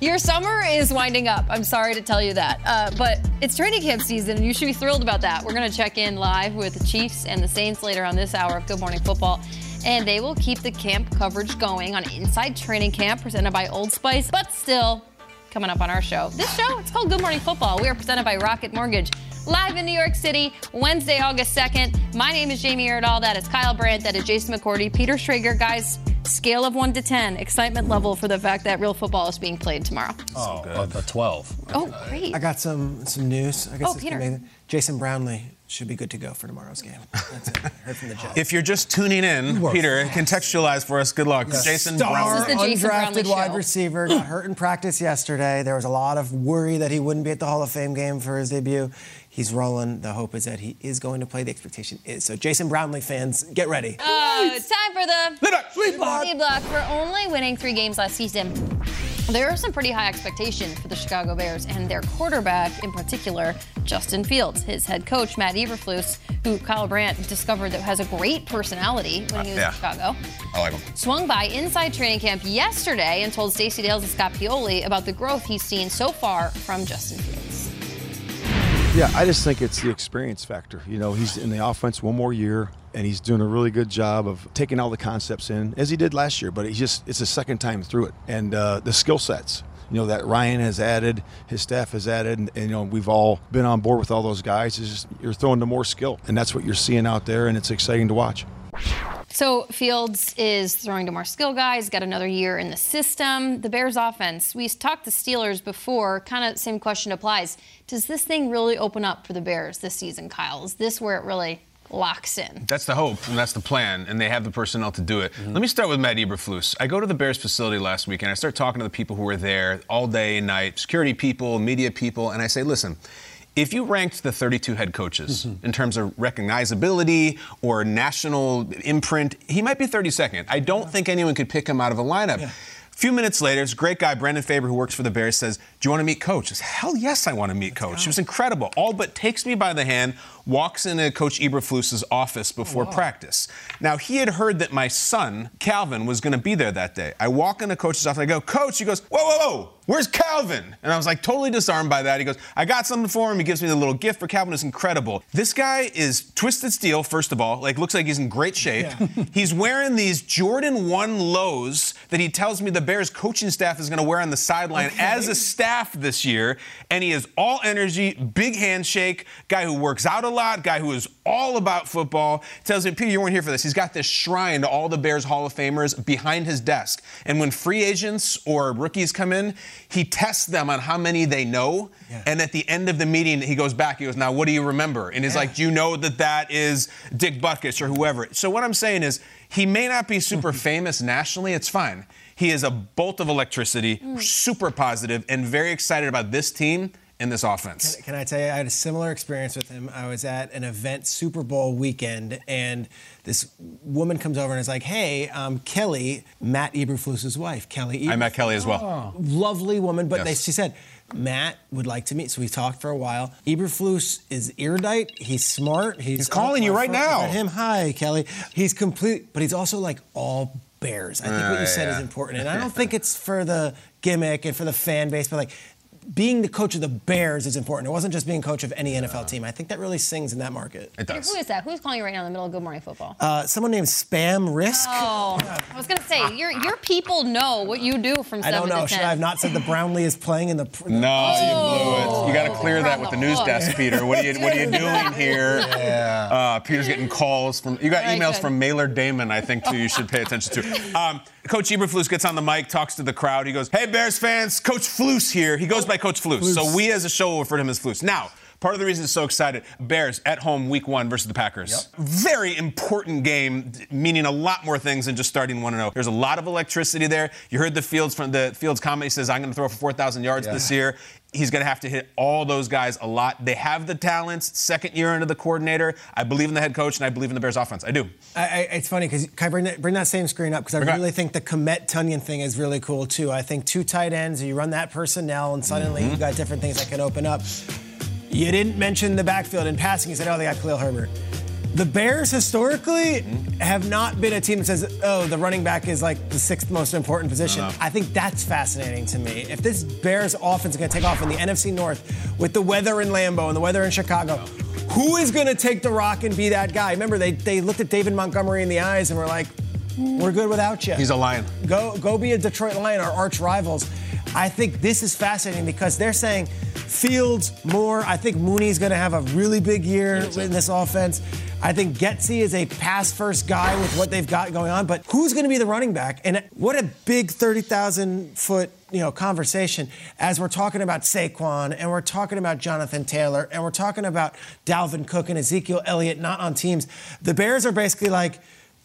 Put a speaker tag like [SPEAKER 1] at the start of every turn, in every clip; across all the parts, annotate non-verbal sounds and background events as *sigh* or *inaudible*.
[SPEAKER 1] Your summer is winding up. I'm sorry to tell you that. Uh, but it's training camp season, and you should be thrilled about that. We're going to check in live with the Chiefs and the Saints later on this hour of Good Morning Football. And they will keep the camp coverage going on Inside Training Camp presented by Old Spice. But still, coming up on our show. This show, it's called Good Morning Football. We are presented by Rocket Mortgage. Live in New York City, Wednesday, August 2nd. My name is Jamie Erdahl. That is Kyle Brandt. That is Jason McCourty. Peter Schrager. Guys, scale of 1 to 10, excitement level for the fact that real football is being played tomorrow.
[SPEAKER 2] Oh, a, a 12.
[SPEAKER 1] Oh, great.
[SPEAKER 3] I got some some news. I guess
[SPEAKER 1] Oh, Peter.
[SPEAKER 3] amazing. Jason Brownlee should be good to go for tomorrow's game. That's it. Heard from the Jets.
[SPEAKER 4] If you're just tuning in, Peter, contextualize for us. Good luck. Jason
[SPEAKER 3] Star
[SPEAKER 1] This is the Jason Brownlee
[SPEAKER 3] undrafted wide
[SPEAKER 1] show.
[SPEAKER 3] receiver got hurt in practice yesterday. There was a lot of worry that he wouldn't be at the Hall of Fame game for his debut. He's rolling. The hope is that he is going to play. The expectation is so. Jason Brownlee fans, get ready.
[SPEAKER 1] Oh, it's time for the
[SPEAKER 4] Lead back.
[SPEAKER 3] Lead block.
[SPEAKER 1] lead block. For only winning three games last season, there are some pretty high expectations for the Chicago Bears and their quarterback in particular, Justin Fields. His head coach, Matt Eberflus, who Kyle Brandt discovered that has a great personality when uh, he was
[SPEAKER 4] yeah.
[SPEAKER 1] in Chicago,
[SPEAKER 4] I like him.
[SPEAKER 1] swung by inside training camp yesterday and told Stacey Dales and Scott Pioli about the growth he's seen so far from Justin Fields.
[SPEAKER 5] Yeah, I just think it's the experience factor. You know, he's in the offense one more year, and he's doing a really good job of taking all the concepts in as he did last year. But he's just it's the second time through it, and uh, the skill sets. You know that Ryan has added, his staff has added, and, and you know we've all been on board with all those guys. It's just you're throwing to more skill, and that's what you're seeing out there, and it's exciting to watch.
[SPEAKER 1] So Fields is throwing to more skill guys, got another year in the system. The Bears offense, we talked to Steelers before, kind of same question applies. Does this thing really open up for the Bears this season, Kyle? Is this where it really locks in?
[SPEAKER 4] That's the hope, and that's the plan, and they have the personnel to do it. Mm-hmm. Let me start with Matt Eberflus. I go to the Bears facility last week, and I start talking to the people who were there all day and night, security people, media people, and I say, listen, if you ranked the 32 head coaches mm-hmm. in terms of recognizability or national imprint, he might be 32nd. I don't think anyone could pick him out of a lineup. A few minutes later, this great guy, Brendan Faber, who works for the Bears, says, Do you want to meet Coach? I said, Hell yes, I want to meet Coach. It was incredible. All but takes me by the hand, walks into Coach Eberflus's office before oh, practice. Now, he had heard that my son, Calvin, was going to be there that day. I walk into Coach's office, I go, Coach, he goes, Whoa, whoa, whoa, where's Calvin? And I was like totally disarmed by that. He goes, I got something for him. He gives me the little gift for Calvin. It's incredible. This guy is twisted steel, first of all, like looks like he's in great shape. *laughs* he's wearing these Jordan 1 lows that he tells me the Bears coaching staff is going to wear on the sideline as a staff this year. And he is all energy, big handshake, guy who works out a a lot, guy who is all about football. Tells me, Peter, you weren't here for this. He's got this shrine to all the Bears Hall of Famers behind his desk. And when free agents or rookies come in, he tests them on how many they know. Yeah. And at the end of the meeting, he goes back. He goes, "Now, what do you remember?" And he's yeah. like, "Do you know that that is Dick Butkus or whoever?" So what I'm saying is, he may not be super *laughs* famous nationally. It's fine. He is a bolt of electricity, mm. super positive, and very excited about this team and this offense.
[SPEAKER 3] Can, can, I tell you, I had a similar experience with him. I was at an event Super Bowl weekend, and this woman comes over and is like, "Hey, um, Kelly, Matt Eberflus's wife, Kelly." Eberflus.
[SPEAKER 4] I met Kelly as well.
[SPEAKER 3] Oh. Lovely woman, but yes. they, she said. Matt would like to meet, so we talked for a while. Eberflus is erudite. He's smart.
[SPEAKER 4] He's, he's calling you right now.
[SPEAKER 3] Him, hi, Kelly. He's complete, but he's also like all Bears. I think uh, what you said yeah. is important, and I *laughs* don't think it's for the gimmick and for the fan base, but like being the coach of the Bears is important. It wasn't just being coach of any NFL team. I think that really sings in that market.
[SPEAKER 4] It does.
[SPEAKER 1] Who is that? Who's calling you right now in the middle of Good Morning Football?
[SPEAKER 3] Uh, someone named Spam Risk.
[SPEAKER 1] Oh, I was gonna say your your people know what you do from
[SPEAKER 3] I don't know. Should I have not said the Brownlee is playing in the?
[SPEAKER 4] the no, oh. you blew it. You got to clear that with the news desk, Peter. What are you What are you *laughs* doing here? Yeah. Uh, Peter's getting calls from. You got emails from Mailer Damon. I think too. You should pay attention to. Um, Coach Eberflus gets on the mic, talks to the crowd. He goes, "Hey Bears fans, Coach Flus here." He goes by Coach Flus. Flus. So we as a show will refer to him as Flus. Now, Part of the reason it's so excited, Bears at home week one versus the Packers. Yep. Very important game, meaning a lot more things than just starting 1 0. There's a lot of electricity there. You heard the Fields from the Fields comment. He says, I'm going to throw for 4,000 yards yeah. this year. He's going to have to hit all those guys a lot. They have the talents. Second year into the coordinator. I believe in the head coach and I believe in the Bears offense. I do.
[SPEAKER 3] I, I, it's funny because can I bring that, bring that same screen up? Because I really think the Kmet Tonyan thing is really cool too. I think two tight ends, you run that personnel, and suddenly mm-hmm. you got different things that can open up. You didn't mention the backfield in passing. You said, oh, they got Khalil Herbert. The Bears historically have not been a team that says, oh, the running back is like the sixth most important position. No, no. I think that's fascinating to me. If this Bears offense is going to take off in the NFC North with the weather in Lambeau and the weather in Chicago, who is going to take the rock and be that guy? Remember, they, they looked at David Montgomery in the eyes and were like, we're good without you.
[SPEAKER 4] He's a lion.
[SPEAKER 3] Go, go be a Detroit Lion, our arch rivals. I think this is fascinating because they're saying Fields more. I think Mooney's going to have a really big year in this offense. I think Getsy is a pass first guy with what they've got going on, but who's going to be the running back? And what a big 30,000 foot you know conversation as we're talking about Saquon and we're talking about Jonathan Taylor and we're talking about Dalvin Cook and Ezekiel Elliott not on teams. The Bears are basically like,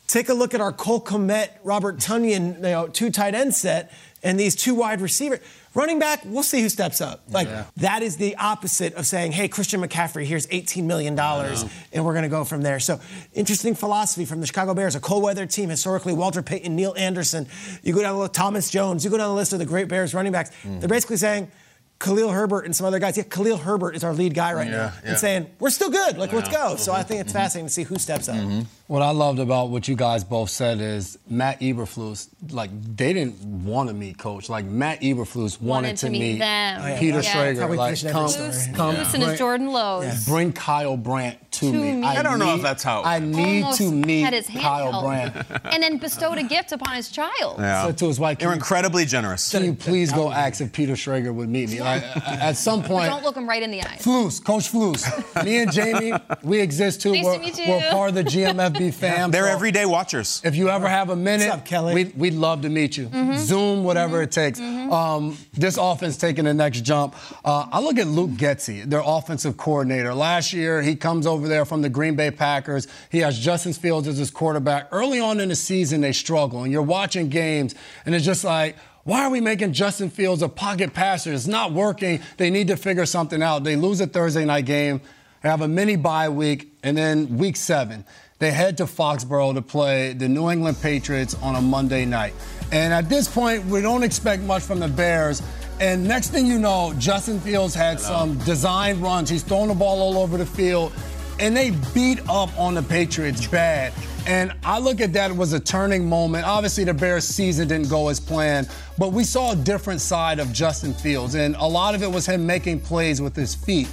[SPEAKER 3] take a look at our Cole Kmet, Robert Tonyan, you know, two tight end set and these two wide receivers. Running back, we'll see who steps up. Like yeah. that is the opposite of saying, "Hey, Christian McCaffrey, here's 18 million dollars, and we're going to go from there." So, interesting philosophy from the Chicago Bears, a cold-weather team historically. Walter Payton, Neal Anderson. You go down the list, Thomas Jones. You go down the list of the great Bears running backs. Mm. They're basically saying Khalil Herbert and some other guys. Yeah, Khalil Herbert is our lead guy right yeah, now, yeah. and saying we're still good. Like, yeah. let's go. So I think it's mm-hmm. fascinating to see who steps up. Mm-hmm.
[SPEAKER 2] What I loved about what you guys both said is Matt Eberflus. Like, they didn't want to meet Coach. Like Matt Eberflus wanted,
[SPEAKER 1] wanted
[SPEAKER 2] to,
[SPEAKER 1] meet,
[SPEAKER 2] meet
[SPEAKER 1] them.
[SPEAKER 2] Peter Schrager. Like, come,
[SPEAKER 1] come, come bring, Jordan Lowe's.
[SPEAKER 2] Bring Kyle Brandt to, to me.
[SPEAKER 4] me. I, I don't need, know if that's how.
[SPEAKER 2] I need to meet Kyle Brandt. *laughs*
[SPEAKER 1] and then bestowed a gift upon his child.
[SPEAKER 2] Yeah. So to his wife,
[SPEAKER 4] they're incredibly generous.
[SPEAKER 2] Can you please go ask if Peter Schrager would meet me? Like, at some point,
[SPEAKER 1] don't look him right in the eyes.
[SPEAKER 2] Flus, Coach Flus. me and Jamie, we exist too.
[SPEAKER 1] Nice
[SPEAKER 2] we're,
[SPEAKER 1] to meet you.
[SPEAKER 2] we're part of the GMFB fam.
[SPEAKER 4] They're so everyday watchers.
[SPEAKER 2] If you ever have a minute,
[SPEAKER 3] What's up, Kelly?
[SPEAKER 2] We'd, we'd love to meet you. Mm-hmm. Zoom, whatever mm-hmm. it takes. Mm-hmm. Um, this offense taking the next jump. Uh, I look at Luke Getsy, their offensive coordinator. Last year, he comes over there from the Green Bay Packers. He has Justin Fields as his quarterback. Early on in the season, they struggle, and you're watching games, and it's just like, why are we making Justin Fields a pocket passer? It's not working. They need to figure something out. They lose a Thursday night game. They have a mini bye week, and then week seven, they head to Foxborough to play the New England Patriots on a Monday night. And at this point, we don't expect much from the Bears. And next thing you know, Justin Fields had some design runs. He's throwing the ball all over the field, and they beat up on the Patriots bad. And I look at that as a turning moment. Obviously, the Bears' season didn't go as planned, but we saw a different side of Justin Fields, and a lot of it was him making plays with his feet.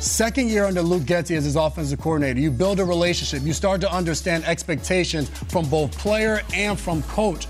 [SPEAKER 2] Second year under Luke Getsy as his offensive coordinator, you build a relationship. You start to understand expectations from both player and from coach.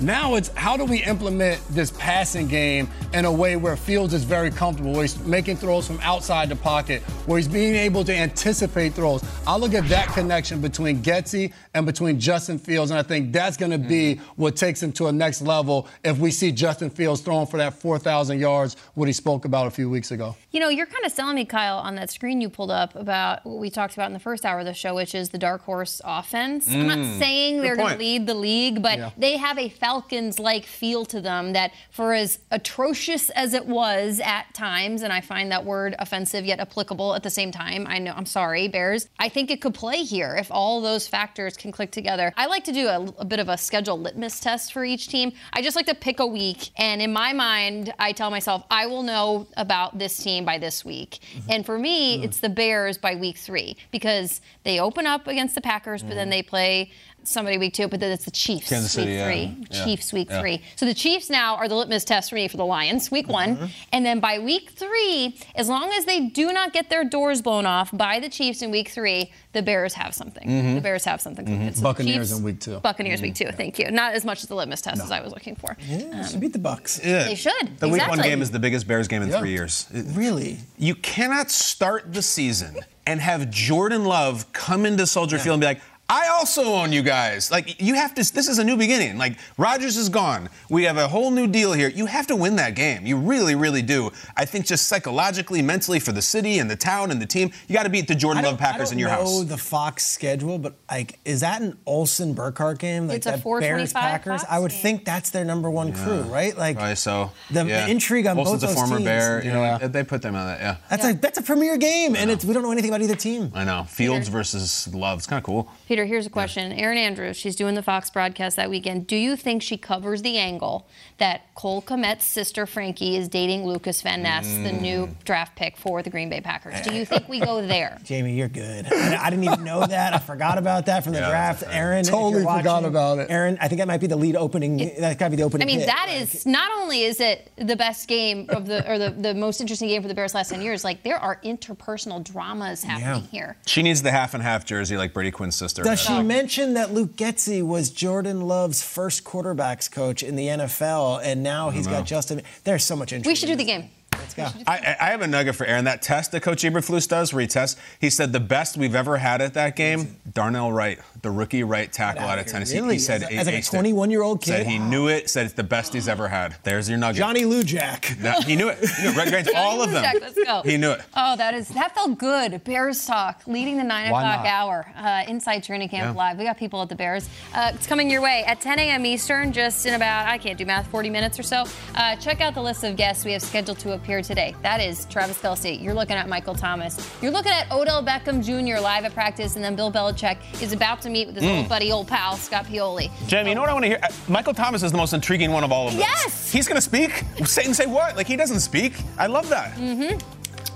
[SPEAKER 2] Now it's how do we implement this passing game in a way where Fields is very comfortable, where he's making throws from outside the pocket, where he's being able to anticipate throws. I look at that connection between Getsy and between Justin Fields, and I think that's going to be what takes him to a next level if we see Justin Fields throwing for that 4,000 yards, what he spoke about a few weeks ago.
[SPEAKER 1] You know, you're kind of selling me, Kyle, on that screen you pulled up about what we talked about in the first hour of the show, which is the dark horse offense. I'm not
[SPEAKER 4] Mm.
[SPEAKER 1] saying they're going to lead the league, but
[SPEAKER 2] Yeah.
[SPEAKER 1] they have a Falcons like feel to them that, for as atrocious as it was at times, and I find that word offensive yet applicable at the same time. I know, I'm sorry, Bears. I think it could play here if all those factors can click together. I like to do a, a bit of a schedule litmus test for each team. I just like to pick a week, and in my mind, I tell myself, I will know about this team by this week.
[SPEAKER 4] Mm-hmm.
[SPEAKER 1] And for me, it's the Bears by week three because they open up against the Packers, but then they play somebody week two, but then it's the Chiefs
[SPEAKER 4] Mm-hmm. Kansas City,
[SPEAKER 1] week
[SPEAKER 4] yeah.
[SPEAKER 1] three.
[SPEAKER 4] Yeah.
[SPEAKER 1] Chiefs week
[SPEAKER 4] Yeah.
[SPEAKER 1] three. So the Chiefs now are the litmus test for me for the Lions, week one. Mm-hmm. And then by week three, as long as they do not get their doors blown off by the Chiefs in week three, the Bears have something. Mm-hmm. The Bears have something. It's mm-hmm. the
[SPEAKER 2] Buccaneers
[SPEAKER 1] Chiefs-
[SPEAKER 2] in week two.
[SPEAKER 1] Buccaneers week two. Thank you. Not as much as the litmus test as I was looking for.
[SPEAKER 3] Yeah, um, should beat the Bucks.
[SPEAKER 1] They should.
[SPEAKER 4] The week one game is the biggest Bears game in
[SPEAKER 2] Yeah.
[SPEAKER 4] three years. It-
[SPEAKER 3] Really?
[SPEAKER 4] You cannot start the season and have Jordan Love come into Soldier Field and be like, I also own you guys. Like you have to. This is a new beginning. Like Rodgers is gone. We have a whole new deal here. You have to win that game. You really, really do. I think just psychologically, mentally, for the city and the town and the team, you got to beat the Jordan
[SPEAKER 3] I
[SPEAKER 4] Love
[SPEAKER 3] don't,
[SPEAKER 4] Packers
[SPEAKER 3] I don't
[SPEAKER 4] in
[SPEAKER 3] know the Fox schedule, but like, is that an Olsen Burkhardt game? Like
[SPEAKER 1] It's a
[SPEAKER 3] that
[SPEAKER 1] 425
[SPEAKER 3] Bears Packers.
[SPEAKER 1] Fox
[SPEAKER 3] I would
[SPEAKER 1] game.
[SPEAKER 3] think that's their number one crew, right? Like,
[SPEAKER 4] Probably so.
[SPEAKER 3] The- the intrigue on
[SPEAKER 4] Olsen's
[SPEAKER 3] both
[SPEAKER 4] a
[SPEAKER 3] those
[SPEAKER 4] former
[SPEAKER 3] teams.
[SPEAKER 4] Bear. You
[SPEAKER 2] Yeah.
[SPEAKER 4] know, they put them on that. Yeah.
[SPEAKER 3] that's a that's a premier game, and it's we don't know anything about either team.
[SPEAKER 4] I know. Fields versus Love. It's kind of cool.
[SPEAKER 1] Peter, here's a question. Erin Andrews, she's doing the Fox broadcast that weekend. Do you think she covers the angle that Cole Kmet's sister Frankie is dating Lucas Van Ness, the mm. new draft pick for the Green Bay Packers? Do you eh. think we go there? *laughs*
[SPEAKER 3] Jamie, you're good. I, I didn't even know that. I forgot about that from the
[SPEAKER 4] Yeah,
[SPEAKER 3] draft.
[SPEAKER 4] that's
[SPEAKER 3] Erin, if
[SPEAKER 2] Totally
[SPEAKER 3] you're
[SPEAKER 2] forgot about it.
[SPEAKER 3] Erin, I think that might be the lead opening. That got to be the opening.
[SPEAKER 1] I mean,
[SPEAKER 3] hit.
[SPEAKER 1] that is not only is it the best game of the or the, the most interesting game for the Bears last 10 years, like there are interpersonal dramas happening
[SPEAKER 3] Yeah.
[SPEAKER 1] here.
[SPEAKER 4] She needs the half and half jersey like Brady Quinn's sister.
[SPEAKER 3] Does
[SPEAKER 4] had.
[SPEAKER 3] she mention that Luke Getsy was Jordan Love's first quarterbacks coach in the NFL, and now he's got Justin? There's so much interest.
[SPEAKER 1] We should do the game.
[SPEAKER 3] Let's go.
[SPEAKER 4] I, I I have a nugget for Erin. That test that Coach Eberflus does, where he tests, he said the best we've ever had at that game, Darnell Wright, the rookie right tackle out of. Tennessee.
[SPEAKER 3] Really?
[SPEAKER 4] He said
[SPEAKER 3] As a-
[SPEAKER 4] he
[SPEAKER 3] as like a
[SPEAKER 4] it.
[SPEAKER 3] 21-year-old kid?
[SPEAKER 4] Said he knew it. Said it's the best he's ever had. There's your nugget.
[SPEAKER 3] Johnny Lujack.
[SPEAKER 4] No, he knew it. He knew it. Red Grange, all of them.
[SPEAKER 1] Jack, let's go.
[SPEAKER 4] He knew it.
[SPEAKER 1] Oh, that is that felt good. Bears talk, leading the nine
[SPEAKER 2] Why
[SPEAKER 1] o'clock
[SPEAKER 2] not?
[SPEAKER 1] hour. Uh, inside training camp
[SPEAKER 4] Yeah.
[SPEAKER 1] live. We got people at the Bears. Uh, it's coming your way at 10 a.m. Eastern, just in about I can't do math, 40 minutes or so. Uh, check out the list of guests we have scheduled to appear today. That is Travis Kelce. You're looking at Michael Thomas. You're looking at Odell Beckham Jr. live at practice, and then Bill Belichick is about to meet with his
[SPEAKER 4] Mm.
[SPEAKER 1] old buddy, old pal Scott Pioli.
[SPEAKER 4] Jim, you know what I want to hear? Uh, Michael Thomas is the most intriguing one of all of them.
[SPEAKER 1] Yes!
[SPEAKER 4] He's going to speak? Say and say what? Like, he doesn't speak. I love that.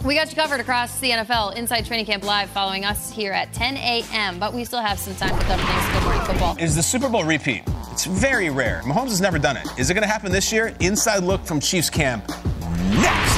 [SPEAKER 1] We got you covered across the NFL Inside Training Camp Live following us here at 10 a.m. But we still have some time with other things. Good morning football.
[SPEAKER 4] Is the Super Bowl repeat? It's very rare. Mahomes has never done it. Is it going to happen this year? Inside look from Chiefs camp. Next.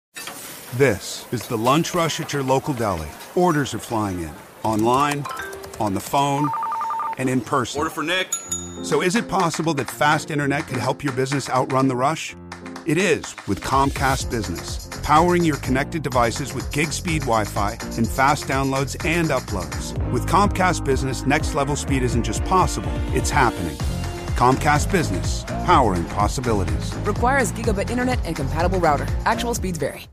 [SPEAKER 6] This is the lunch rush at your local deli. Orders are flying in online, on the phone, and in person.
[SPEAKER 7] Order for Nick.
[SPEAKER 6] So, is it possible that fast internet could help your business outrun the rush? It is with Comcast Business. powering your connected devices with gig speed Wi Fi and fast downloads and uploads. With Comcast Business, next level speed isn't just possible, it's happening. Comcast Business, powering possibilities.
[SPEAKER 7] Requires gigabit internet and compatible router. Actual speeds vary.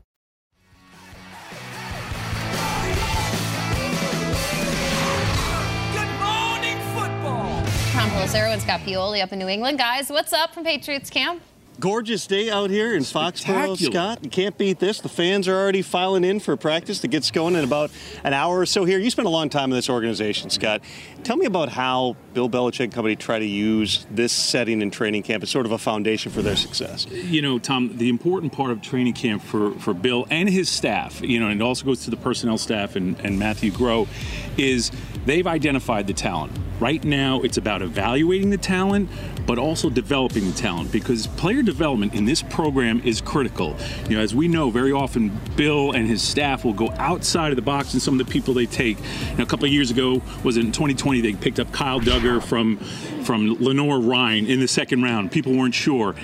[SPEAKER 1] Pelissero and Scott Pioli up in New England. Guys, what's up from Patriots camp?
[SPEAKER 8] Gorgeous day out here in Foxborough, Scott. You can't beat this. The fans are already filing in for practice that gets going in about an hour or so here. You spent a long time in this organization, Scott. Tell me about how Bill Belichick and company try to use this setting in training camp as sort of a foundation for their success.
[SPEAKER 9] You know, Tom, the important part of training camp for, for Bill and his staff, you know, and it also goes to the personnel staff and, and Matthew Groh, is they've identified the talent. Right now, it's about evaluating the talent, but also developing the talent because player development in this program is critical. You know, as we know, very often Bill and his staff will go outside of the box and some of the people they take. You know, a couple of years ago, was it in 2020, they picked up Kyle Dugger from from Lenoir-Rhyne in the second round. People weren't sure.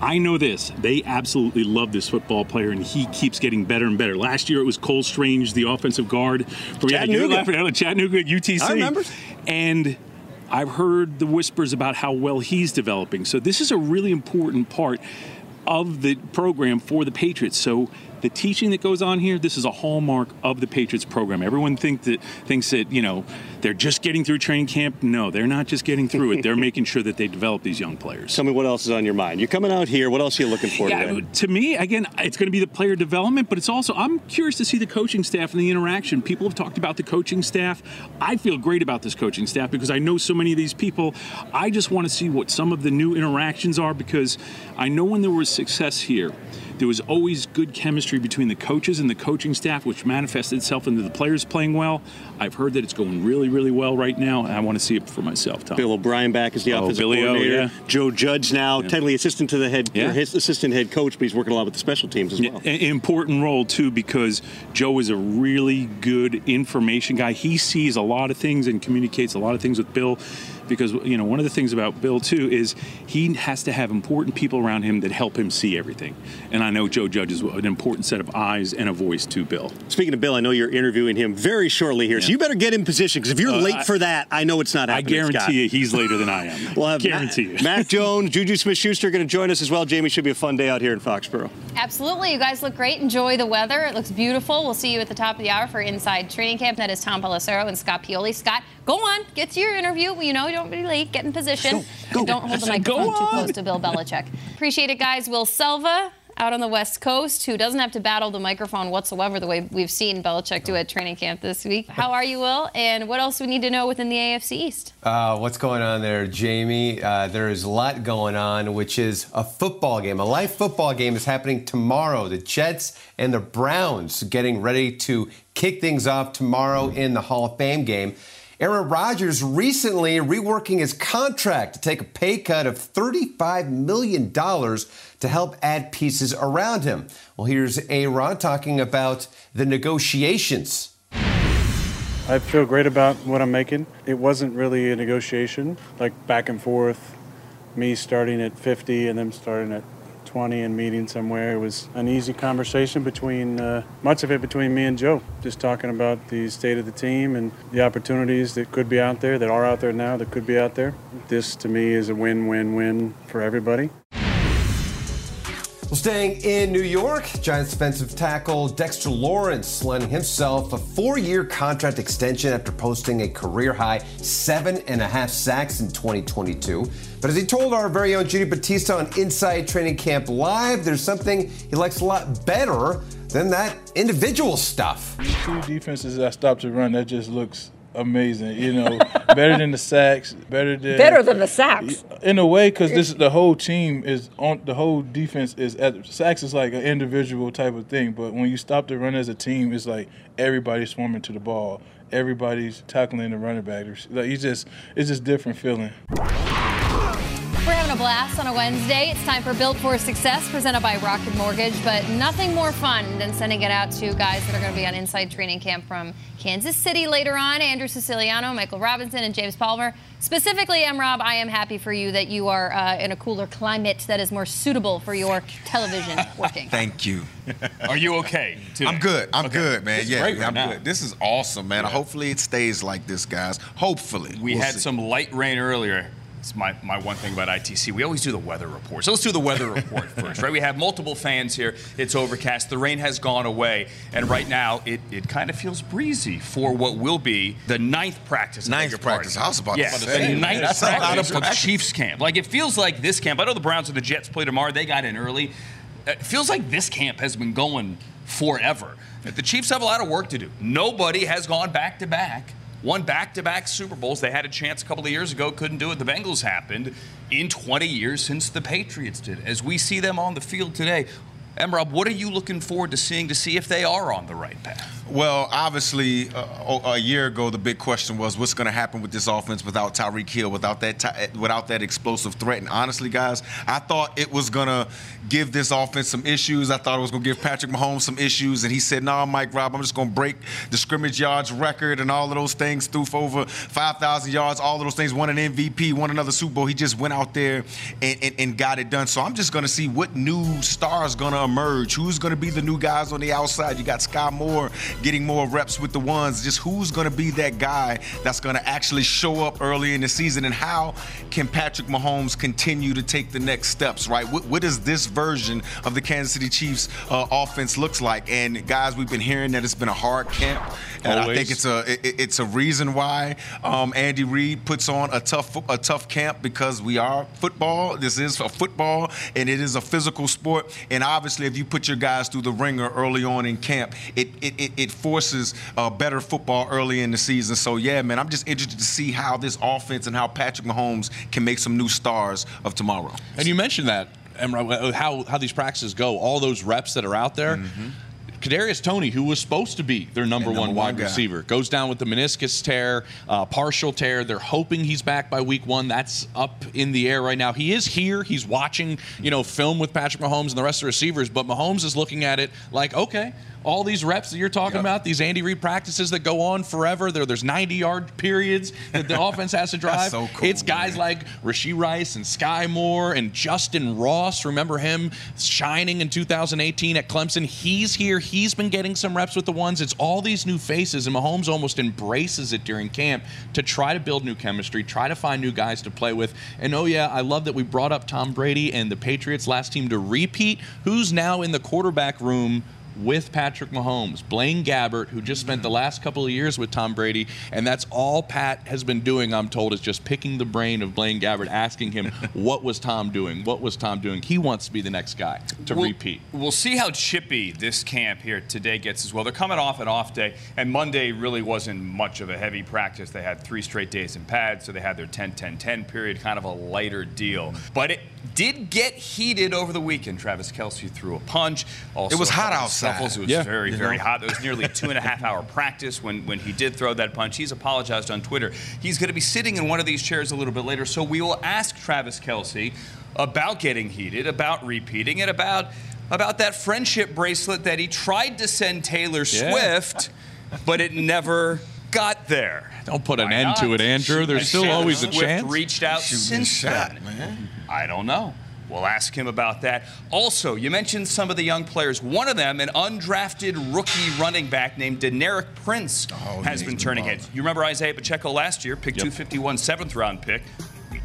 [SPEAKER 9] I know this. They absolutely love this football player, and he keeps getting better and better. Last year it was Cole Strange, the offensive guard.
[SPEAKER 8] Chattanooga.
[SPEAKER 9] Chattanooga *laughs* at UTC.
[SPEAKER 8] I remember.
[SPEAKER 9] And I've heard the whispers about how well he's developing. So this is a really important part of the program for the Patriots. So the teaching that goes on here, this is a hallmark of the Patriots program. Everyone think that thinks that, you know, they're just getting through training camp. No, they're not just getting through it. They're *laughs* making sure that they develop these young players.
[SPEAKER 8] Tell me what else is on your mind. You're coming out here. What else are you looking for
[SPEAKER 9] Yeah,
[SPEAKER 8] today?
[SPEAKER 9] to me, again, it's going to be the player development, but it's also I'm curious to see the coaching staff and the interaction. People have talked about the coaching staff. I feel great about this coaching staff because I know so many of these people. I just want to see what some of the new interactions are because I know when there was success here, there was always good chemistry between the coaches and the coaching staff, which manifested itself into the players playing well. I've heard that it's going really, really well right now, and I want to see it for myself, Tom.
[SPEAKER 8] Bill O'Brien back as the
[SPEAKER 9] Oh,
[SPEAKER 8] offensive
[SPEAKER 9] Billy O, yeah.
[SPEAKER 8] Joe Judge now, technically assistant to the head,
[SPEAKER 9] Yeah.
[SPEAKER 8] his assistant head coach, but he's working a lot with the special teams as well.
[SPEAKER 9] An important role too because Joe is a really good information guy. He sees a lot of things and communicates a lot of things with Bill. Because you know one of the things about Bill too is he has to have important people around him that help him see everything. And I know Joe Judge is an important set of eyes and a voice to Bill.
[SPEAKER 8] Speaking of Bill, I know you're interviewing him very shortly here, so you better get in position because if you're
[SPEAKER 9] Uh,
[SPEAKER 8] late
[SPEAKER 9] I-
[SPEAKER 8] for that, I know it's not happening.
[SPEAKER 9] I guarantee
[SPEAKER 8] Scott.
[SPEAKER 9] you he's later than I am. *laughs*
[SPEAKER 8] We'll have
[SPEAKER 9] guarantee
[SPEAKER 8] Matt,
[SPEAKER 9] you. *laughs*
[SPEAKER 8] Mac Jones, Juju Smith-Schuster going to join us as well. Jamie, should be a fun day out here in Foxborough.
[SPEAKER 1] Absolutely. You guys look great. Enjoy the weather. It looks beautiful. We'll see you at the top of the hour for Inside Training Camp. That is Tom Pelissero and Scott Pioli. Scott, go on. Get to your interview. You know, don't be late. Get in position. And don't hold the microphone too close to Bill Belichick. Appreciate it, guys. Will Selva out on the West Coast, who doesn't have to battle the microphone whatsoever the way we've seen Belichick do at training camp this week. How are you, Will? And what else we need to know within the AFC East?
[SPEAKER 10] Uh, what's going on there, Jamie? Uh, there is a lot going on, which is a football game. A live football game is happening tomorrow. The Jets and the Browns getting ready to kick things off tomorrow in the Hall of Fame game. Aaron Rodgers recently reworking his contract to take a pay cut of $35 million to help add pieces around him. Well, here's Aaron talking about the negotiations.
[SPEAKER 11] I feel great about what I'm making. It wasn't really a negotiation, like back and forth, me starting at 50 and them starting at 20 and meeting somewhere. It was an easy conversation between, uh, much of it between me and Joe, just talking about the state of the team and the opportunities that could be out there, that are out there now, that could be out there. This to me is a win win win for everybody.
[SPEAKER 10] Well, staying in New York, Giants defensive tackle Dexter Lawrence landing himself a four year contract extension after posting a career high seven and a half sacks in 2022. But as he told our very own Judy Batista on Inside Training Camp Live, there's something he likes a lot better than that individual stuff.
[SPEAKER 12] Two defenses that stop to run, that just looks amazing. You know, *laughs* better than the sacks, better than
[SPEAKER 13] Better than the sacks.
[SPEAKER 12] in a way because this the whole team is on the whole defense is at sacks is like an individual type of thing but when you stop the run as a team it's like everybody's swarming to the ball everybody's tackling the running back like you just it's just different feeling
[SPEAKER 1] a blast on a Wednesday. It's time for Built for Success, presented by Rocket Mortgage. But nothing more fun than sending it out to guys that are going to be on Inside Training Camp from Kansas City later on. Andrew Siciliano, Michael Robinson, and James Palmer. Specifically, M. Rob, I am happy for you that you are uh, in a cooler climate that is more suitable for your television *laughs* working.
[SPEAKER 13] Thank you. *laughs*
[SPEAKER 14] Are you okay? Today?
[SPEAKER 13] I'm good. I'm
[SPEAKER 14] Okay.
[SPEAKER 13] good, man.
[SPEAKER 14] It's
[SPEAKER 13] yeah,
[SPEAKER 14] great right
[SPEAKER 13] I'm
[SPEAKER 14] now.
[SPEAKER 13] good. This is awesome, man.
[SPEAKER 14] Yeah.
[SPEAKER 13] Hopefully it stays like this, guys. Hopefully.
[SPEAKER 14] We
[SPEAKER 13] We'll
[SPEAKER 14] had
[SPEAKER 13] see.
[SPEAKER 14] some light rain earlier. It's my, my one thing about ITC. We always do the weather report. So let's do the weather *laughs* report first, right? We have multiple fans here. It's overcast. The rain has gone away. And right now, it, it kind of feels breezy for what will be the ninth practice.
[SPEAKER 13] Ninth practice. was about to
[SPEAKER 14] yeah,
[SPEAKER 13] say,
[SPEAKER 14] the ninth
[SPEAKER 13] that's a lot of
[SPEAKER 14] practice of. Chiefs camp. Like, it feels like this camp. I know the Browns and the Jets play tomorrow. They got in early. It feels like this camp has been going forever. The Chiefs have a lot of work to do. Nobody has gone back to back won back-to-back Super Bowls. They had a chance a couple of years ago, couldn't do it. The Bengals happened in 20 years since the Patriots did. As we see them on the field today, Emrob, what are you looking forward to seeing to see if they are on the right path?
[SPEAKER 13] Well, obviously, uh, a year ago, the big question was what's going to happen with this offense without Tyreek Hill, without that, ty- without that explosive threat. And honestly, guys, I thought it was going to give this offense some issues. I thought it was going to give Patrick Mahomes some issues. And he said, "No, Mike Rob, I'm just going to break the scrimmage yards record and all of those things. Threw for over 5,000 yards, all of those things. Won an MVP, won another Super Bowl. He just went out there and, and, and got it done. So I'm just going to see what new stars going to emerge. Who's going to be the new guys on the outside? You got Sky Moore getting more reps with the ones. Just who's going to be that guy that's going to actually show up early in the season? And how can Patrick Mahomes continue to take the next steps, right? What, what does this version of the Kansas City Chiefs uh, offense looks like? And guys, we've been hearing that it's been a hard camp. And I think it's a it- it's a reason why um, Andy Reid puts on a tough a tough camp because we are football. This is a football, and it is a physical sport. And obviously, if you put your guys through the ringer early on in camp, it it, it, it forces uh, better football early in the season. So yeah, man, I'm just interested to see how this offense and how Patrick Mahomes can make some new stars of tomorrow.
[SPEAKER 15] And you mentioned that, how how these practices go, all those reps that are out there. Kadarius Toney, who was supposed to be their number,
[SPEAKER 13] number
[SPEAKER 15] one wide receiver, goes down with the meniscus tear, uh, partial tear. They're hoping he's back by week one. That's up in the air right now. He is here. He's watching, you know, film with Patrick Mahomes and the rest of the receivers. But Mahomes is looking at it like, okay, all these reps that you're talking about, these Andy Reid practices that go on forever. There, there's 90 yard periods that the *laughs* offense has to drive.
[SPEAKER 13] so cool,
[SPEAKER 15] it's guys like Rashee Rice and Sky Moore and Justyn Ross. Remember him shining in 2018 at Clemson? He's here. He's been getting some reps with the ones. It's all these new faces, and Mahomes almost embraces it during camp to try to build new chemistry, try to find new guys to play with. And oh, yeah, I love that we brought up Tom Brady and the Patriots last team to repeat. Who's now in the quarterback room? With Patrick Mahomes, Blaine Gabbert, who just spent the last couple of years with Tom Brady, and that's all Pat has been doing, I'm told, is just picking the brain of Blaine Gabbert, asking him, *laughs* what was Tom doing? What was Tom doing? He wants to be the next guy to
[SPEAKER 14] We'll-
[SPEAKER 15] repeat.
[SPEAKER 14] We'll see how chippy this camp here today gets as well. They're coming off an off day, and Monday really wasn't much of a heavy practice. They had three straight days in pads, so they had their 10 10 10 period, kind of a lighter deal. But it did get heated over the weekend. Travis Kelce threw a punch. Also
[SPEAKER 13] It was hot outside.
[SPEAKER 14] Scuffles. It was
[SPEAKER 13] Yeah.
[SPEAKER 14] very, very hot. It was nearly two and a half hour practice when, when he did throw that punch. He's apologized on Twitter. He's going to be sitting in one of these chairs a little bit later, so we will ask Travis Kelce about getting heated, about repeating it, about about that friendship bracelet that he tried to send Taylor
[SPEAKER 15] Yeah.
[SPEAKER 14] Swift, but it never got there.
[SPEAKER 15] Don't put an
[SPEAKER 14] Why
[SPEAKER 15] end to it, Andrew. There's
[SPEAKER 14] And
[SPEAKER 15] still always a
[SPEAKER 14] Swift
[SPEAKER 15] chance.
[SPEAKER 14] reached out
[SPEAKER 13] Shooting
[SPEAKER 14] since
[SPEAKER 13] shot,
[SPEAKER 14] then.
[SPEAKER 13] man.
[SPEAKER 14] I don't know. We'll ask him about that. Also, you mentioned some of the young players. One of them, an undrafted rookie running back named Deneric Prince,
[SPEAKER 13] Oh,
[SPEAKER 14] has been turning heads. You remember Isaiah Pacheco last year, picked 251, seventh round pick.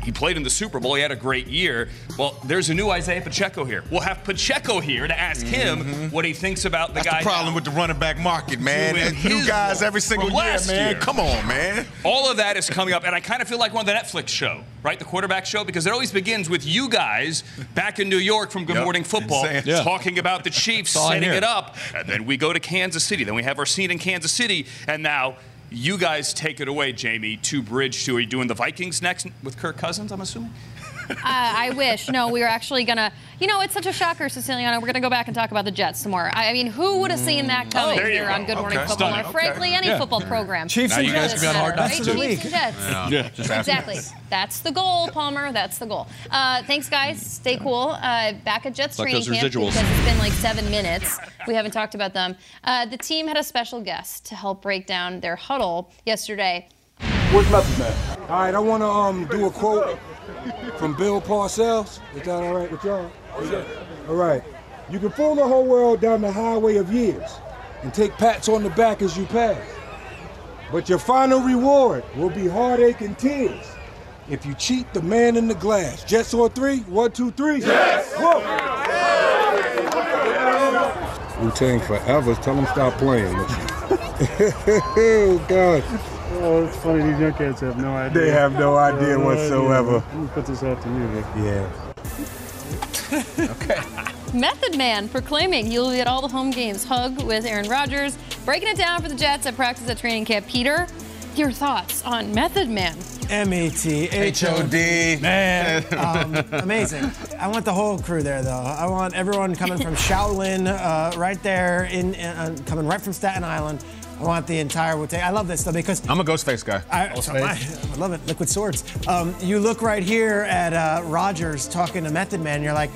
[SPEAKER 14] He played in the Super Bowl. He had a great year. Well, there's a new Isaiah Pacheco here. We'll have Pacheco here to ask him what he thinks about the
[SPEAKER 13] Mm-hmm. That's
[SPEAKER 14] guy.
[SPEAKER 13] the problem
[SPEAKER 14] now
[SPEAKER 13] with the running back market, man.
[SPEAKER 14] doing
[SPEAKER 13] And New guys every single year, man.
[SPEAKER 14] year.
[SPEAKER 13] Come on, man.
[SPEAKER 14] All of that is coming up, and I kind of feel like we're on the Netflix show, right? The quarterback show, because it always begins with you guys back in New York from Good
[SPEAKER 13] Yep.
[SPEAKER 14] Morning Football
[SPEAKER 13] Saying- Yeah.
[SPEAKER 14] talking about the Chiefs,
[SPEAKER 15] all
[SPEAKER 14] setting it up, and then we go to Kansas City. Then we have our scene in Kansas City, and now you guys take it away, Jamie, to bridge to. Are you doing the Vikings next with Kirk Cousins? I'm assuming.
[SPEAKER 1] Uh, I wish. No, we were actually gonna. You know, it's such a shocker, Siciliano. We're gonna go back and talk about the Jets some more. I mean, who would have seen that coming
[SPEAKER 15] there you
[SPEAKER 1] here
[SPEAKER 15] go.
[SPEAKER 1] on Good Morning
[SPEAKER 15] Okay.
[SPEAKER 1] Football, or
[SPEAKER 15] Stunning.
[SPEAKER 1] frankly, any
[SPEAKER 15] Yeah.
[SPEAKER 1] football program?
[SPEAKER 3] Chiefs
[SPEAKER 15] Now
[SPEAKER 3] and
[SPEAKER 15] you guys
[SPEAKER 3] Jets.
[SPEAKER 15] can be on hard
[SPEAKER 1] right?
[SPEAKER 15] knocks too.
[SPEAKER 1] Chiefs and Jets.
[SPEAKER 15] Yeah. Just ask me.
[SPEAKER 1] Exactly. That's the goal, Palmer. That's the goal. Uh, thanks, guys. Stay cool. Uh, back at Jets
[SPEAKER 15] Like
[SPEAKER 1] training camp
[SPEAKER 15] residuals.
[SPEAKER 1] because it's been like seven minutes. We haven't talked about them. Uh, the team had a special guest to help break down their huddle yesterday.
[SPEAKER 16] What's Method Man? All right, I want to um, do a quote from Bill Parcells. Is that all right with y'all? All right. You can fool the whole world down the highway of years and take pats on the back as you pass. But your final reward will be heartache and tears if you cheat the man in the glass. Jets on three? One, two, three. Yes! Wu Tang forever. Tell them stop playing with you. *laughs* oh, God.
[SPEAKER 11] Oh, it's funny. These young kids have no idea.
[SPEAKER 16] They have no idea
[SPEAKER 11] no
[SPEAKER 16] whatsoever.
[SPEAKER 11] Let me put this out to you. Vic.
[SPEAKER 16] Yeah. *laughs* Okay.
[SPEAKER 1] Method Man proclaiming he'll be at all the home games. Hug with Aaron Rodgers. Breaking it down for the Jets at practice at training camp. Peter, your thoughts on Method Man?
[SPEAKER 3] M E T H O D. Man, *laughs* um, amazing. I want the whole crew there, though. I want everyone coming from *laughs* Shaolin, uh, right there, in, uh, coming right from Staten Island. I want the entire Wu Tang. I love this though because
[SPEAKER 4] I'm a Ghostface guy.
[SPEAKER 3] I, so am I. I love it. Liquid swords. Um, you look right here at uh, Rodgers talking to Method Man. You're like,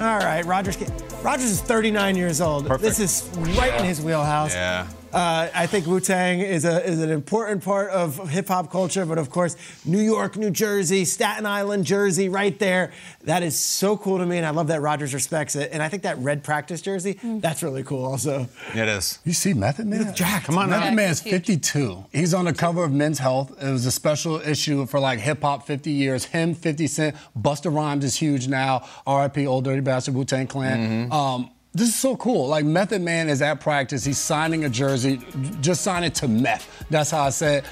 [SPEAKER 3] all right, Rodgers. Rodgers is 39 years old.
[SPEAKER 4] Perfect.
[SPEAKER 3] This is right in his wheelhouse.
[SPEAKER 4] Yeah.
[SPEAKER 3] Uh, I think Wu Tang is a is an important part of hip hop culture, but of course, New York, New Jersey, Staten Island, Jersey, right there. That is so cool to me, and I love that Rodgers respects it. And I think that red practice jersey, that's really cool, also.
[SPEAKER 4] It is.
[SPEAKER 2] You see Method Man?
[SPEAKER 3] Jack,
[SPEAKER 2] Come on,
[SPEAKER 3] now.
[SPEAKER 2] Method Man's 52. He's on the cover of Men's Health. It was a special issue for like hip hop 50 years. Him, 50 Cent, Busta Rhymes is huge now. R.I.P. Old Dirty Bastard, Wu Tang Clan. Um, this is so cool. Like Method Man is at practice. He's signing a jersey, just sign it to Meth. That's how I said.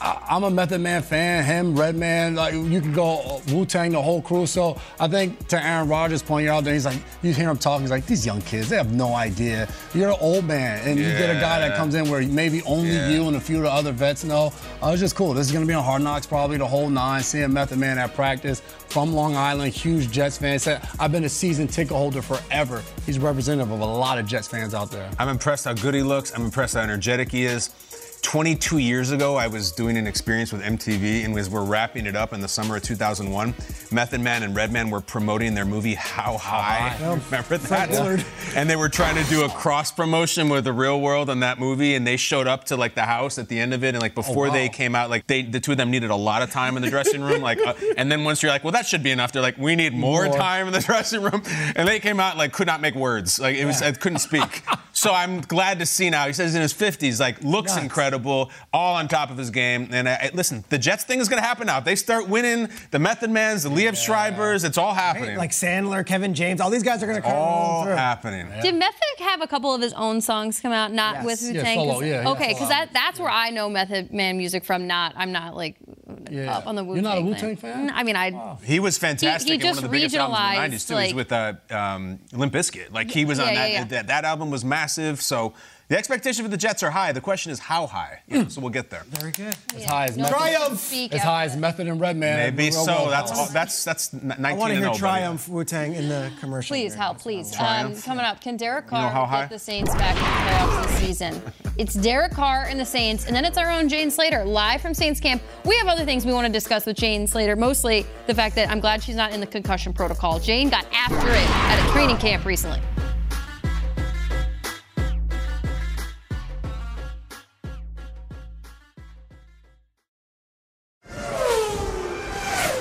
[SPEAKER 2] I, I'm a Method Man fan. Him, Redman, like you can go Wu Tang, the whole crew. So I think to Aaron Rodgers' point, you're out there. He's like, you hear him talking. He's like, these young kids, they have no idea. You're an old man, and you get a guy that comes in where maybe only
[SPEAKER 4] Yeah.
[SPEAKER 2] you and a few of the other vets know. Uh, it's just cool. This is gonna be on Hard Knocks probably the whole nine. Seeing Method Man at practice from Long Island, huge Jets fan. Said I've been a season ticket holder forever. He's representative of a lot of Jets fans out there.
[SPEAKER 4] I'm impressed how good he looks. I'm impressed how energetic he is. 22 years ago, I was doing an experience with MTV, and as we're wrapping it up in the summer of 2001, Method Man and Redman were promoting their movie How High. Remember that?
[SPEAKER 3] Willard.
[SPEAKER 4] And they were trying to do a cross promotion with the real world on that movie, and they showed up to like the house at the end of it, and like before
[SPEAKER 2] wow.
[SPEAKER 4] they came out, like they the two of them needed a lot of time in the dressing room, like, uh, and then once you're like, well, that should be enough, they're like, we need more,
[SPEAKER 2] More.
[SPEAKER 4] time in the *laughs* dressing room, and they came out like could not make words, like it was, I couldn't speak. *laughs* so I'm glad to see now. He says he's in his 50s, like looks
[SPEAKER 3] Nuts.
[SPEAKER 4] incredible, all on top of his game. And I, I- listen, the Jets thing is going to happen now. If they start winning, the Method Mans, the Liev Schreibers, it's all happening.
[SPEAKER 3] Like Sandler, Kevin James, all these guys are going to come
[SPEAKER 4] all
[SPEAKER 3] through.
[SPEAKER 4] happening.
[SPEAKER 1] Did Method have a couple of his own songs come out, not
[SPEAKER 3] Yes.
[SPEAKER 1] with Wu
[SPEAKER 2] Yeah,
[SPEAKER 1] Tang?
[SPEAKER 2] solo, yeah, yeah,
[SPEAKER 1] okay,
[SPEAKER 2] solo
[SPEAKER 1] because that, that's where I know Method Man music from. Not, I'm not like
[SPEAKER 2] Yeah.
[SPEAKER 1] up on the Wu Tang.
[SPEAKER 2] You're not a Wu-Tang fan?
[SPEAKER 1] I mean, I.
[SPEAKER 4] He was fantastic.
[SPEAKER 1] He- he
[SPEAKER 4] in one
[SPEAKER 1] just
[SPEAKER 4] of the biggest albums
[SPEAKER 1] regionalized,
[SPEAKER 4] in the 90s, too. He was
[SPEAKER 1] like-
[SPEAKER 4] with uh, um, Limp Bizkit. Like, he was on
[SPEAKER 1] Yeah,
[SPEAKER 4] that,
[SPEAKER 1] yeah, yeah.
[SPEAKER 4] that. That album was massive. So the expectation for the Jets are high. The question is how high. You know, so we'll get there.
[SPEAKER 3] Very good.
[SPEAKER 2] As high as
[SPEAKER 1] No
[SPEAKER 2] Method.
[SPEAKER 3] Triumph!
[SPEAKER 2] As high as Method and Redman.
[SPEAKER 4] Maybe
[SPEAKER 2] Real
[SPEAKER 4] so.
[SPEAKER 2] world.
[SPEAKER 4] That's all, that's that's n- 19
[SPEAKER 3] I want to hear
[SPEAKER 4] 0.
[SPEAKER 3] Triumph Wu Tang in the commercial.
[SPEAKER 1] Please,
[SPEAKER 3] here.
[SPEAKER 1] Hal, please. Um, coming up, can Derek
[SPEAKER 4] know how
[SPEAKER 1] Carr get the Saints back in the playoffs this season? It's Derek Carr and the Saints, and then it's our own Jane Slater live from Saints camp. We have other things we want to discuss with Jane Slater, mostly the fact that I'm glad she's not in the concussion protocol. Jane got after it at a training camp recently.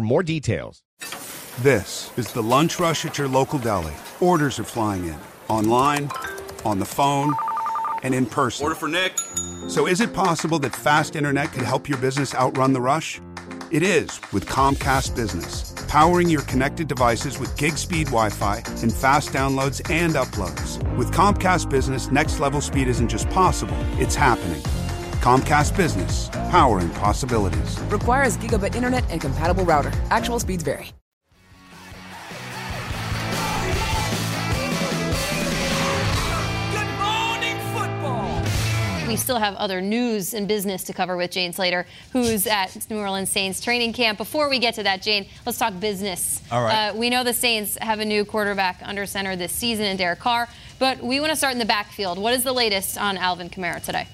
[SPEAKER 17] more details.
[SPEAKER 6] This is the lunch rush at your local deli. Orders are flying in online, on the phone, and in person.
[SPEAKER 18] Order for Nick.
[SPEAKER 6] So, is it possible that fast internet could help your business outrun the rush? It is with Comcast Business, powering your connected devices with gig speed Wi Fi and fast downloads and uploads. With Comcast Business, next level speed isn't just possible, it's happening. Comcast Business, powering possibilities.
[SPEAKER 7] Requires gigabit internet and compatible router. Actual speeds vary.
[SPEAKER 1] We still have other news and business to cover with Jane Slater, who's at New Orleans Saints training camp. Before we get to that, Jane, let's talk business.
[SPEAKER 19] All right.
[SPEAKER 1] Uh, we know the Saints have a new quarterback under center this season in Derek Carr, but we want to start in the backfield. What is the latest on Alvin Kamara today?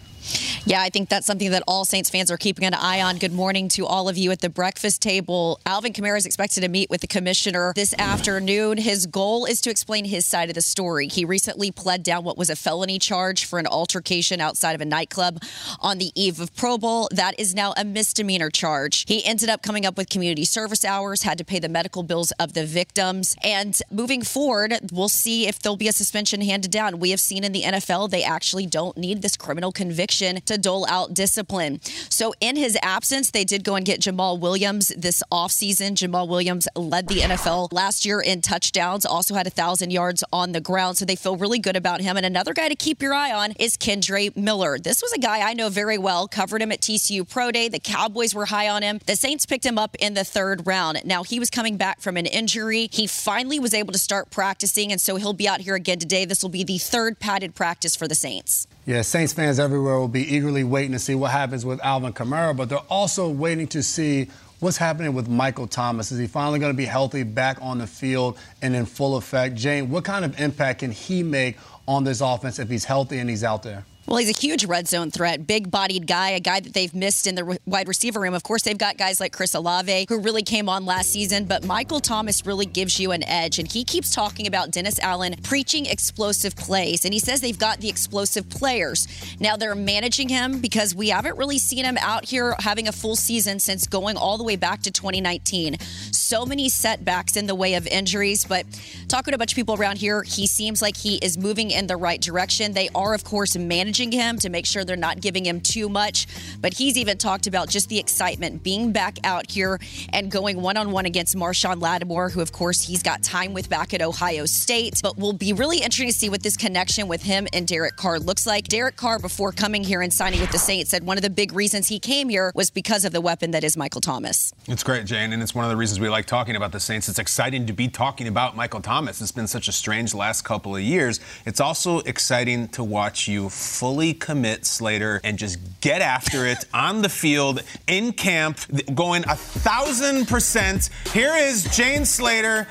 [SPEAKER 20] Yeah, I think that's something that all Saints fans are keeping an eye on. Good morning to all of you at the breakfast table. Alvin Kamara is expected to meet with the commissioner this mm. afternoon. His goal is to explain his side of the story. He recently pled down what was a felony charge for an altercation outside of a nightclub on the eve of Pro Bowl. That is now a misdemeanor charge. He ended up coming up with community service hours, had to pay the medical bills of the victims. And moving forward, we'll see if there'll be a suspension handed down. We have seen in the NFL, they actually don't need this criminal conviction to dole out discipline. So, in his absence, they did go and get Jamaal Williams this offseason. Jamaal Williams led the NFL last year in touchdowns, also had a thousand yards on the ground. So, they feel really good about him. And another guy to keep your eye on is Kendre Miller. This was a guy I know very well, covered him at TCU Pro Day. The Cowboys were high on him. The Saints picked him up in the third round. Now, he was coming back from an injury. He finally was able to start practicing, and so he'll be out here again today. This will be the third padded practice for the Saints.
[SPEAKER 2] Yeah, Saints fans everywhere will be eagerly waiting to see what happens with Alvin Kamara, but they're also waiting to see what's happening with Michael Thomas. Is he finally going to be healthy, back on the field, and in full effect? Jane, what kind of impact can he make on this offense if he's healthy and he's out there?
[SPEAKER 20] Well, he's a huge red zone threat, big bodied guy, a guy that they've missed in the wide receiver room. Of course, they've got guys like Chris Olave, who really came on last season, but Michael Thomas really gives you an edge. And he keeps talking about Dennis Allen preaching explosive plays. And he says they've got the explosive players. Now they're managing him because we haven't really seen him out here having a full season since going all the way back to 2019. So many setbacks in the way of injuries, but talking to a bunch of people around here, he seems like he is moving in the right direction. They are, of course, managing him to make sure they're not giving him too much. But he's even talked about just the excitement being back out here and going one on one against Marshon Lattimore, who, of course, he's got time with back at Ohio State. But we'll be really interesting to see what this connection with him and Derek Carr looks like. Derek Carr, before coming here and signing with the Saints, said one of the big reasons he came here was because of the weapon that is Michael Thomas.
[SPEAKER 4] It's great, Jane, and it's one of the reasons we like talking about the Saints. It's exciting to be talking about Michael Thomas. It's been such a strange last couple of years. It's also exciting to watch you fully commit, Slater, and just get after it *laughs* on the field, in camp, going a thousand percent. Here is Jane Slater,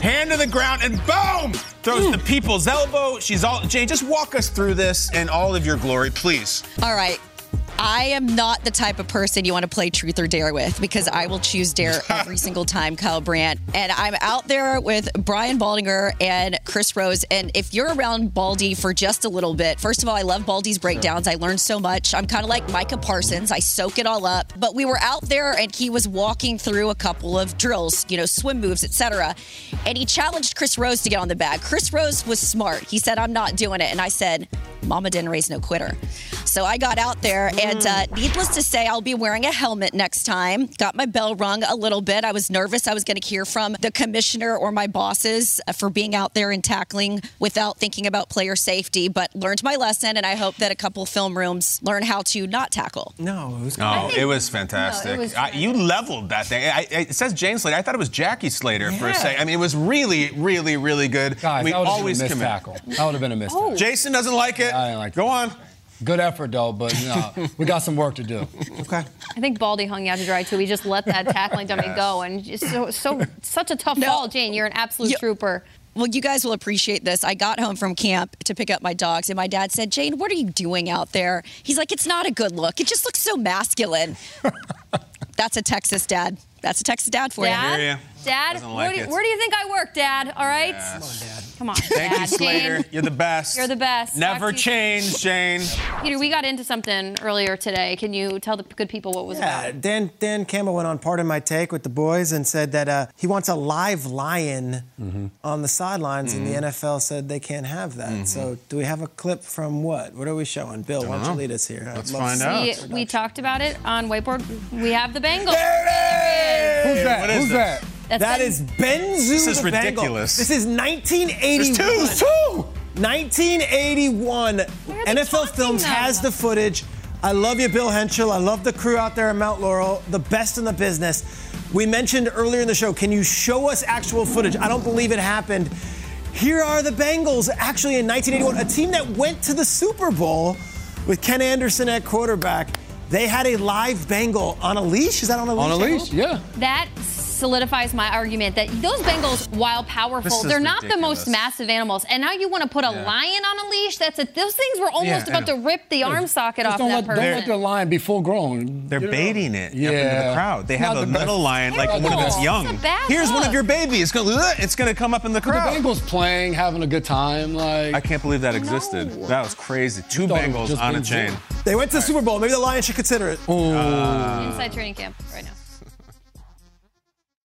[SPEAKER 4] hand to the ground, and boom! Throws the mm. people's elbow. She's all Jane. Just walk us through this in all of your glory, please.
[SPEAKER 20] All right. I am not the type of person you want to play truth or dare with because I will choose dare *laughs* every single time, Kyle Brandt. And I'm out there with Brian Baldinger and Chris Rose. And if you're around Baldy for just a little bit, first of all, I love Baldy's breakdowns. I learned so much. I'm kind of like Micah Parsons. I soak it all up. But we were out there and he was walking through a couple of drills, you know, swim moves, etc. And he challenged Chris Rose to get on the bag. Chris Rose was smart. He said, I'm not doing it. And I said, Mama didn't raise no quitter. So I got out there, and uh, needless to say, I'll be wearing a helmet next time. Got my bell rung a little bit. I was nervous I was going to hear from the commissioner or my bosses uh, for being out there and tackling without thinking about player safety, but learned my lesson, and I hope that a couple film rooms learn how to not tackle.
[SPEAKER 3] No, it was.
[SPEAKER 4] Oh, it was fantastic.
[SPEAKER 20] No, it was
[SPEAKER 4] I, you leveled that thing. I, I, it says Jane Slater. I thought it was Jackie Slater for a second. I mean, it was really, really, really good.
[SPEAKER 2] Guys,
[SPEAKER 4] we
[SPEAKER 2] that would've been a
[SPEAKER 4] always
[SPEAKER 2] missed
[SPEAKER 4] commit.
[SPEAKER 2] tackle. That would have been a missed
[SPEAKER 20] Oh.
[SPEAKER 4] Jason doesn't like it.
[SPEAKER 2] I didn't like
[SPEAKER 4] Go on.
[SPEAKER 2] Good effort though, but no, *laughs* we got some work to do.
[SPEAKER 3] Okay.
[SPEAKER 1] I think Baldy hung you out to dry too. He just let that tackling dummy go, and just so so such a tough fall, Jane. You're an absolute trooper.
[SPEAKER 20] Well, you guys will appreciate this. I got home from camp to pick up my dogs, and my dad said, Jane, what are you doing out there? He's like, it's not a good look. It just looks so masculine. *laughs* That's a Texas dad. That's a Texas dad for
[SPEAKER 1] Dad?
[SPEAKER 4] Hear ya.
[SPEAKER 1] Dad,
[SPEAKER 4] Doesn't
[SPEAKER 1] where,
[SPEAKER 4] like
[SPEAKER 1] do you, where do you think I work, Dad? All right. Come on, Dad.
[SPEAKER 4] Come Thank
[SPEAKER 1] Dad.
[SPEAKER 4] you, Slater. You're the best.
[SPEAKER 1] You're the best.
[SPEAKER 4] Never
[SPEAKER 1] Talk you-
[SPEAKER 4] change, Jane.
[SPEAKER 1] Peter, we got into something earlier today. Can you tell the good people what was
[SPEAKER 3] Yeah,
[SPEAKER 1] about?
[SPEAKER 3] Dan Dan Campbell went on Pardon My Take with the boys and said that uh, he wants a live lion mm-hmm. on the sidelines, and the mm-hmm. NFL said they can't have that. Mm-hmm. So, do we have a clip from what? What are we showing? Bill, why don't you lead us here? I'd
[SPEAKER 4] Let's
[SPEAKER 3] to
[SPEAKER 4] find
[SPEAKER 3] see
[SPEAKER 1] We, we talked about it on whiteboard. We have the Bengals.
[SPEAKER 3] Who's that?
[SPEAKER 4] What is
[SPEAKER 3] Who's
[SPEAKER 4] this?
[SPEAKER 3] that?
[SPEAKER 1] That's
[SPEAKER 3] That
[SPEAKER 1] Ben-
[SPEAKER 3] is Ben Zoo.
[SPEAKER 4] This is
[SPEAKER 3] the Bengal.
[SPEAKER 4] ridiculous.
[SPEAKER 3] This is 1981.
[SPEAKER 4] There's two.
[SPEAKER 3] 1981. NFL Films
[SPEAKER 1] though?
[SPEAKER 3] has the footage. I love you, Bill Henschel. I love the crew out there at Mount Laurel, the best in the business. We mentioned earlier in the show, can you show us actual footage? I don't believe it happened. Here are the Bengals actually in 1981, a team that went to the Super Bowl with Ken Anderson at quarterback. They had a live Bengal on a leash. Is that on a leash?
[SPEAKER 2] On a
[SPEAKER 3] I
[SPEAKER 2] leash, yeah.
[SPEAKER 1] That solidifies my argument that those Bengals, while powerful, they're not the most massive animals. And now you want to put a
[SPEAKER 4] Yeah.
[SPEAKER 1] lion on a leash? That's a, those things were almost
[SPEAKER 4] Yeah,
[SPEAKER 1] about to rip the arm socket
[SPEAKER 2] Just
[SPEAKER 1] off
[SPEAKER 2] don't
[SPEAKER 1] that
[SPEAKER 2] let,
[SPEAKER 1] person.
[SPEAKER 2] don't let the lion be full grown.
[SPEAKER 4] They're
[SPEAKER 2] Get it
[SPEAKER 4] baiting
[SPEAKER 2] up.
[SPEAKER 4] it up into the crowd. They have
[SPEAKER 2] Not
[SPEAKER 4] a
[SPEAKER 2] the best.
[SPEAKER 4] little lion, like one of
[SPEAKER 1] Terrible.
[SPEAKER 4] those young.
[SPEAKER 1] It's a bad
[SPEAKER 4] Here's one of your babies. It's gonna, uh, it's gonna come up in the
[SPEAKER 2] But
[SPEAKER 4] crowd.
[SPEAKER 2] the Bengals playing, having a good time. Like
[SPEAKER 4] I can't believe that existed. That was crazy. Two
[SPEAKER 2] thought it was
[SPEAKER 4] Bengals on a chain.
[SPEAKER 3] They went to the Super Bowl. Maybe the Lions should consider it.
[SPEAKER 1] Uh, Inside training camp right now.